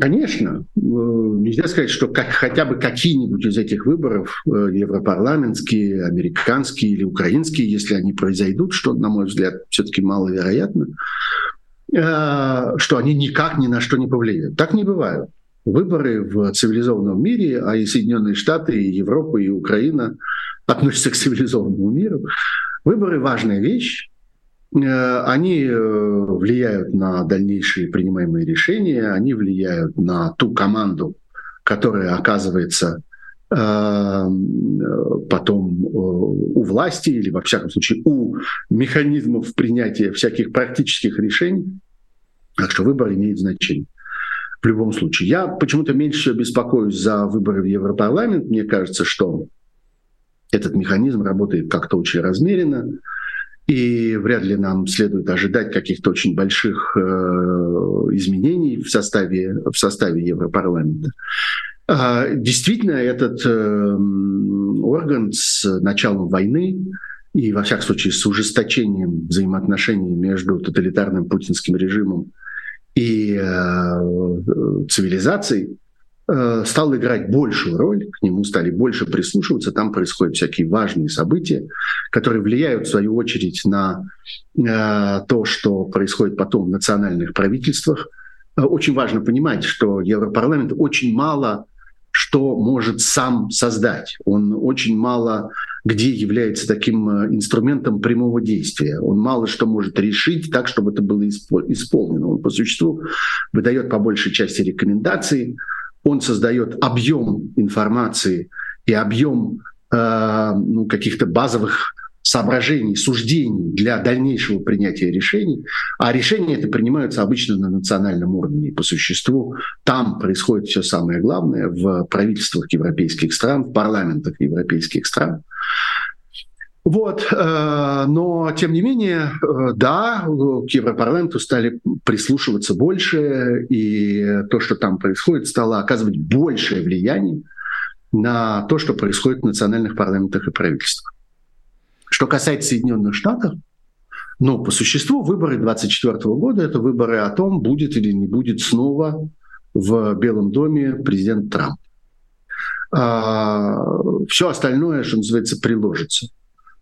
Конечно. Нельзя сказать, что как, хотя бы какие-нибудь из этих выборов, э, европарламентские, американские или украинские, если они произойдут, что, на мой взгляд, все-таки маловероятно, э, что они никак ни на что не повлияют. Так не бывает выборы в цивилизованном мире, а и Соединенные Штаты, и Европа, и Украина относятся к цивилизованному миру. Выборы – важная вещь. Э, они э, влияют на дальнейшие принимаемые решения, они влияют на ту команду, которая оказывается э, потом у власти или, во всяком случае, у механизмов принятия всяких практических решений. Так что выбор имеет значение в любом случае. Я почему-то меньше всего беспокоюсь за выборы в Европарламент. Мне кажется, что этот механизм работает как-то очень размеренно, и вряд ли нам следует ожидать каких-то очень больших э, изменений в составе, в составе Европарламента. А, действительно, этот э, орган с началом войны и, во всяком случае, с ужесточением взаимоотношений между тоталитарным путинским режимом и э, цивилизаций э, стал играть большую роль, к нему стали больше прислушиваться, там происходят всякие важные события, которые влияют, в свою очередь, на э, то, что происходит потом в национальных правительствах. Э, очень важно понимать, что Европарламент очень мало что может сам создать. Он очень мало где является таким э, инструментом прямого действия. Он мало что может решить так, чтобы это было исполнено. Он по существу выдает по большей части рекомендации, он создает объем информации и объем э, ну, каких-то базовых соображений, суждений для дальнейшего принятия решений, а решения это принимаются обычно на национальном уровне. По существу там происходит все самое главное в правительствах европейских стран, в парламентах европейских стран. Вот, э, но тем не менее, э, да, к Европарламенту стали прислушиваться больше, и то, что там происходит, стало оказывать большее влияние на то, что происходит в национальных парламентах и правительствах. Что касается Соединенных Штатов, ну, по существу выборы 2024 года – это выборы о том, будет или не будет снова в Белом доме президент Трамп. А, все остальное, что называется, приложится.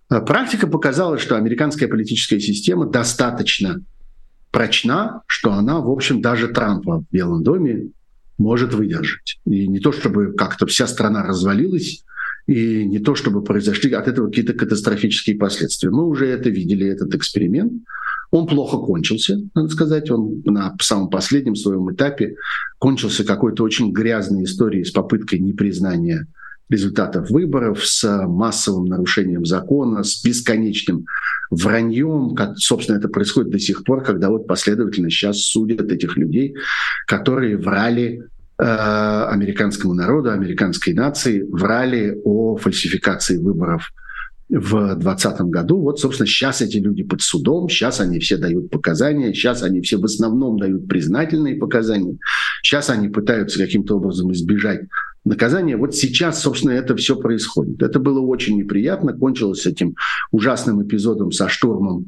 А практика показала, что американская политическая система достаточно прочна, что она, в общем, даже Трампа в Белом доме может выдержать. И не то, чтобы как-то вся страна развалилась, и не то, чтобы произошли от этого какие-то катастрофические последствия. Мы уже это видели, этот эксперимент. Он плохо кончился, надо сказать. Он на самом последнем своем этапе кончился какой-то очень грязной историей с попыткой непризнания результатов выборов, с массовым нарушением закона, с бесконечным враньем, как, собственно, это происходит до сих пор, когда вот последовательно сейчас судят этих людей, которые врали Э, американскому народу, американской нации врали о фальсификации выборов в 2020 году. Вот, собственно, сейчас эти люди под судом, сейчас они все дают показания, сейчас они все в основном дают признательные показания, сейчас они пытаются каким-то образом избежать наказания. Вот сейчас, собственно, это все происходит. Это было очень неприятно, кончилось этим ужасным эпизодом со штурмом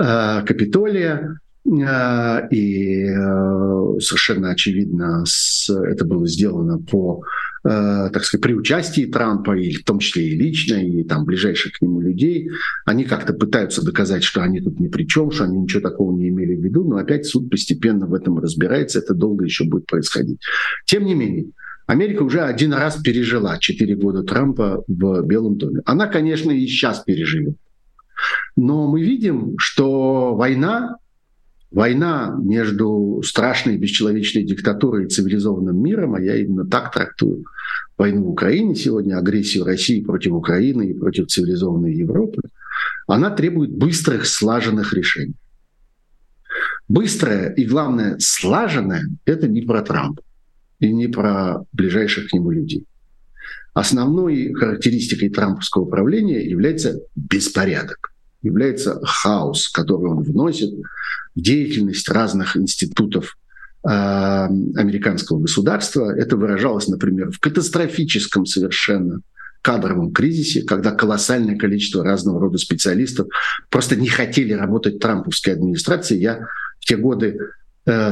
э, Капитолия. А, и э, совершенно очевидно это было сделано по э, так сказать, при участии Трампа, и в том числе и лично, и там ближайших к нему людей, они как-то пытаются доказать, что они тут ни при чем, что они ничего такого не имели в виду, но опять суд постепенно в этом разбирается, это долго еще будет происходить. Тем не менее, Америка уже один раз пережила 4 года Трампа в Белом доме. Она, конечно, и сейчас переживет. Но мы видим, что война Война между страшной бесчеловечной диктатурой и цивилизованным миром, а я именно так трактую войну в Украине сегодня, агрессию России против Украины и против цивилизованной Европы, она требует быстрых, слаженных решений. Быстрое и, главное, слаженное – это не про Трампа и не про ближайших к нему людей. Основной характеристикой трамповского правления является беспорядок, является хаос, который он вносит деятельность разных институтов э, американского государства. Это выражалось, например, в катастрофическом совершенно кадровом кризисе, когда колоссальное количество разного рода специалистов просто не хотели работать в трамповской администрации. Я в те годы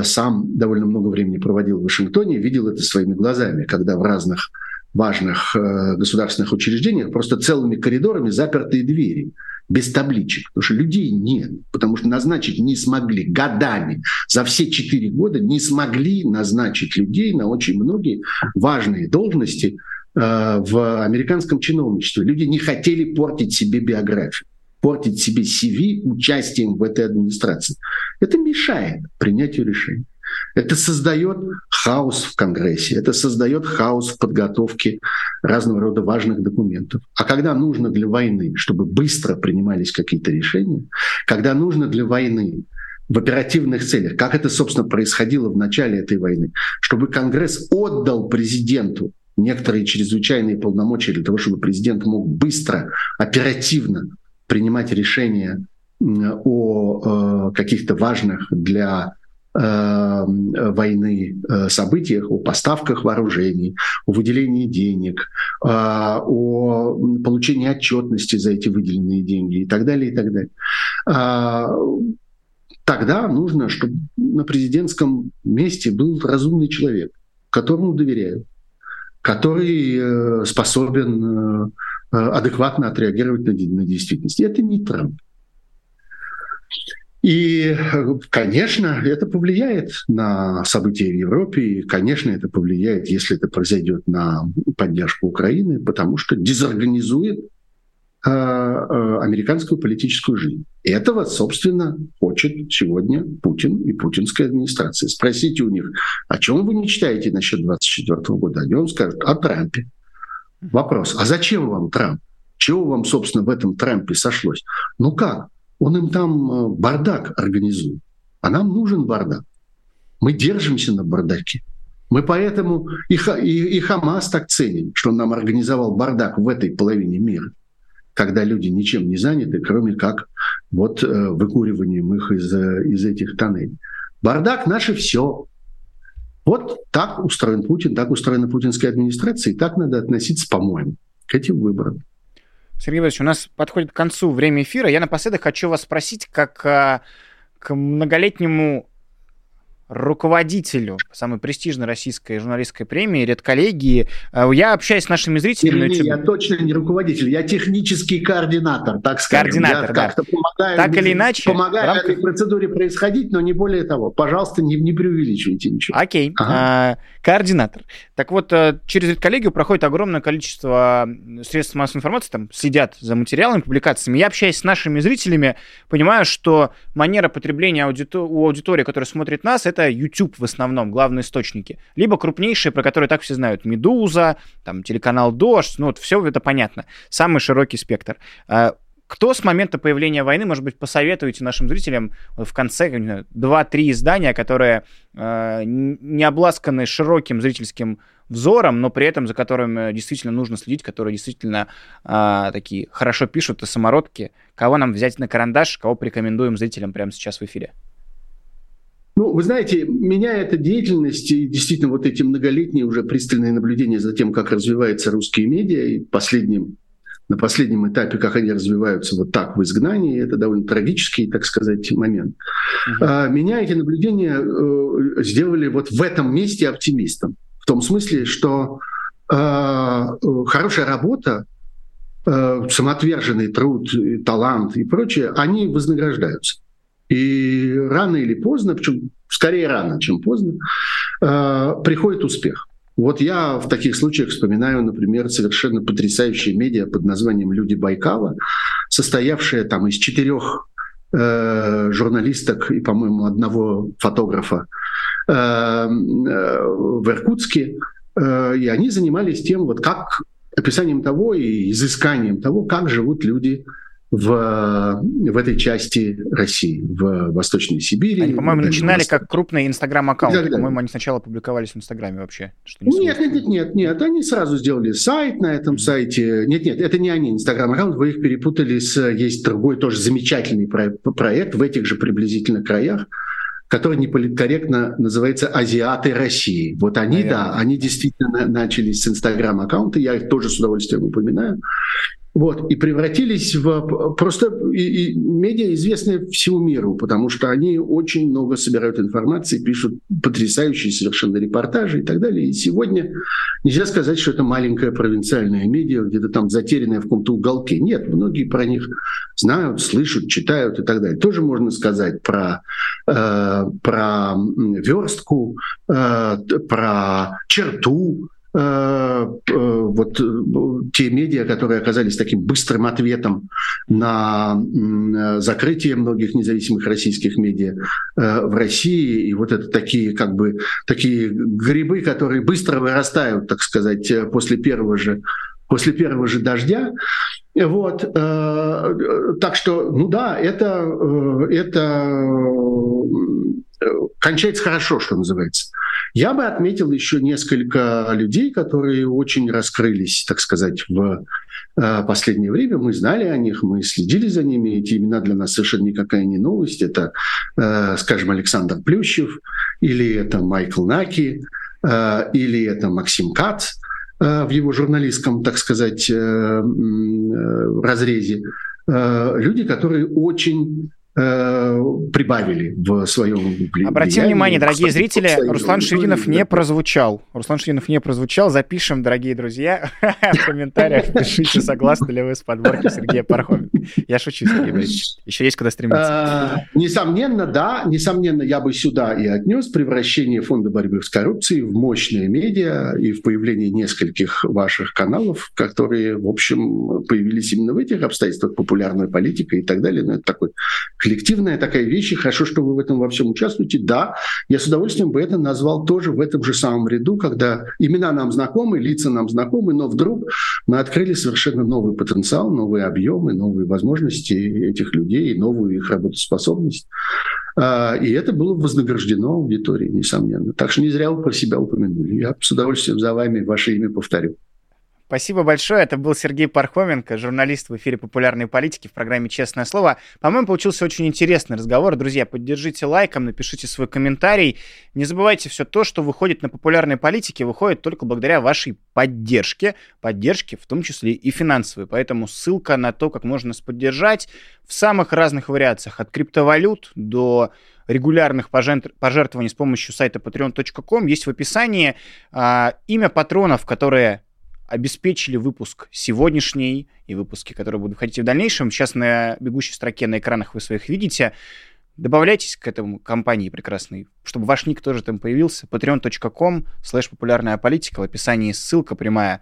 сам довольно много времени проводил в Вашингтоне, видел это своими глазами, когда в разных важных э, государственных учреждениях просто целыми коридорами запертые двери без табличек, потому что людей нет, потому что назначить не смогли годами. За все четыре года не смогли назначить людей на очень многие важные должности э, в американском чиновничестве. Люди не хотели портить себе биографию портить себе CV участием в этой администрации. Это мешает принятию решений. Это создает хаос в Конгрессе, это создает хаос в подготовке разного рода важных документов. А когда нужно для войны, чтобы быстро принимались какие-то решения, когда нужно для войны в оперативных целях, как это, собственно, происходило в начале этой войны, чтобы Конгресс отдал президенту некоторые чрезвычайные полномочия для того, чтобы президент мог быстро, оперативно принимать решения о э, каких-то важных для Э, войны э, событиях, о поставках вооружений, о выделении денег, о получении отчетности за эти выделенные деньги и так далее, и так далее. А, тогда нужно, чтобы на президентском месте был разумный человек, которому доверяют, который способен адекватно отреагировать на, на действительность. Это не Трамп. И, конечно, это повлияет на события в Европе, и, конечно, это повлияет, если это произойдет на поддержку Украины, потому что дезорганизует э, э, американскую политическую жизнь. Этого, собственно, хочет сегодня Путин и путинская администрация. Спросите у них, о чем вы не читаете насчет 2024 года? Они вам скажут о Трампе. Вопрос, а зачем вам Трамп? Чего вам, собственно, в этом Трампе сошлось? Ну как? Он им там э, бардак организует. А нам нужен бардак. Мы держимся на бардаке. Мы поэтому и, и, и Хамас так ценим, что он нам организовал бардак в этой половине мира, когда люди ничем не заняты, кроме как вот э, выкуриванием их из, э, из этих тоннелей. Бардак наше все. Вот так устроен Путин, так устроена путинская администрация, и так надо относиться, по-моему, к этим выборам. Сергей Владимирович, у нас подходит к концу время эфира. Я напоследок хочу вас спросить, как а, к многолетнему руководителю самой престижной российской журналистской премии, редколлегии. Э, я общаюсь с нашими зрителями. Не, я точно не руководитель, я технический координатор, так скажем. Координатор, я да. как-то помогаю, так или иначе. Помогаю рамках... этой процедуре происходить, но не более того. Пожалуйста, не, не преувеличивайте ничего. Окей. Ага. А, координатор. Так вот, э, через редколлегию проходит огромное количество средств массовой информации, там следят за материалами, публикациями. Я общаюсь с нашими зрителями, понимаю, что манера потребления аудитор... у аудитории, которая смотрит нас, это это YouTube в основном, главные источники. Либо крупнейшие, про которые так все знают. Медуза, там, телеканал Дождь, ну вот все это понятно. Самый широкий спектр. А, кто с момента появления войны, может быть, посоветуете нашим зрителям в конце 2-3 издания, которые э, не обласканы широким зрительским взором, но при этом за которыми действительно нужно следить, которые действительно э, такие хорошо пишут и самородки. Кого нам взять на карандаш, кого порекомендуем зрителям прямо сейчас в эфире? Ну, вы знаете, меня эта деятельность и действительно вот эти многолетние уже пристальные наблюдения за тем, как развиваются русские медиа, и последним, на последнем этапе, как они развиваются вот так в изгнании, это довольно трагический, так сказать, момент. Uh-huh. Меня эти наблюдения э, сделали вот в этом месте оптимистом. В том смысле, что э, хорошая работа, э, самоотверженный труд, талант и прочее, они вознаграждаются. И рано или поздно, причем скорее рано, чем поздно, э, приходит успех. Вот я в таких случаях вспоминаю, например, совершенно потрясающие медиа под названием «Люди Байкала», состоявшие там из четырех э, журналисток и, по-моему, одного фотографа э, э, в Иркутске. Э, и они занимались тем, вот как описанием того и изысканием того, как живут люди в, в этой части России, в Восточной Сибири. Они, по-моему, начинали как крупный инстаграм-аккаунт. По-моему, они сначала публиковались в Инстаграме вообще. Что не нет, нет, нет, нет, нет. Они сразу сделали сайт на этом mm-hmm. сайте. Нет, нет, это не они, инстаграм-аккаунт. Вы их перепутали с... Есть другой тоже замечательный проект в этих же приблизительно краях который неполиткорректно называется «Азиаты России». Вот они, Наверное. да, они действительно начали с Инстаграм-аккаунта, я их тоже с удовольствием упоминаю. Вот, и превратились в просто и, и медиа известные всему миру, потому что они очень много собирают информации, пишут потрясающие совершенно репортажи и так далее. И сегодня нельзя сказать, что это маленькая провинциальная медиа, где-то там затерянная в каком-то уголке. Нет, многие про них знают, слышат, читают и так далее. Тоже можно сказать про, э, про верстку, э, про черту, вот э, те медиа, которые оказались таким быстрым ответом на закрытие многих независимых российских медиа в России, и вот это такие как бы такие грибы, которые быстро вырастают, так сказать, после первого же после первого же дождя. Вот, э, так что, ну да, это, это кончается хорошо, что называется. Я бы отметил еще несколько людей, которые очень раскрылись, так сказать, в э, последнее время. Мы знали о них, мы следили за ними. Эти имена для нас совершенно никакая не новость. Это, э, скажем, Александр Плющев, или это Майкл Наки, э, или это Максим Кац в его журналистском, так сказать, разрезе. Люди, которые очень э, прибавили в своем Обратим внимание, дорогие зрители, Руслан Ширинов не прозвучал. Руслан Ширинов не прозвучал. Запишем, дорогие друзья, в комментариях пишите, согласны ли вы с подборкой Сергея Пархоменко. Я шучу, Сергей Борисович. Еще есть куда стремиться. А, несомненно, да. Несомненно, я бы сюда и отнес превращение Фонда борьбы с коррупцией в мощные медиа и в появление нескольких ваших каналов, которые, в общем, появились именно в этих обстоятельствах, популярная политика и так далее. Но это такой коллективная такая вещь, и хорошо, что вы в этом во всем участвуете. Да, я с удовольствием бы это назвал тоже в этом же самом ряду, когда имена нам знакомы, лица нам знакомы, но вдруг мы открыли совершенно новый потенциал, новые объемы, новые возможности этих людей, новую их работоспособность. А, и это было вознаграждено аудиторией, несомненно. Так что не зря вы про себя упомянули. Я с удовольствием за вами ваше имя повторю. Спасибо большое. Это был Сергей Пархоменко, журналист в эфире популярной политики в программе «Честное слово». По-моему, получился очень интересный разговор. Друзья, поддержите лайком, напишите свой комментарий. Не забывайте, все то, что выходит на популярной политике, выходит только благодаря вашей поддержке. Поддержке, в том числе и финансовой. Поэтому ссылка на то, как можно нас поддержать в самых разных вариациях. От криптовалют до регулярных пожертвований с помощью сайта patreon.com есть в описании. А, имя патронов, которые обеспечили выпуск сегодняшний и выпуски, которые будут выходить в дальнейшем. Сейчас на бегущей строке на экранах вы своих видите. Добавляйтесь к этому компании прекрасной, чтобы ваш ник тоже там появился. patreon.com слэш популярная политика. В описании ссылка прямая.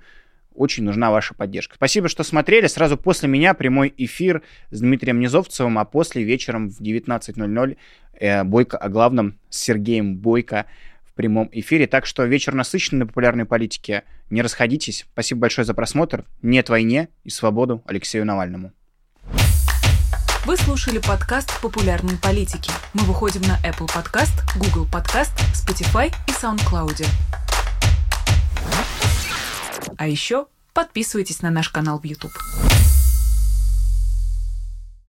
Очень нужна ваша поддержка. Спасибо, что смотрели. Сразу после меня прямой эфир с Дмитрием Низовцевым, а после вечером в 19.00 э, Бойко о главном с Сергеем Бойко прямом эфире. Так что вечер насыщенный на популярной политике. Не расходитесь. Спасибо большое за просмотр. Нет войне и свободу Алексею Навальному. Вы слушали подкаст «Популярной политики». Мы выходим на Apple Podcast, Google Podcast, Spotify и SoundCloud. А еще подписывайтесь на наш канал в YouTube.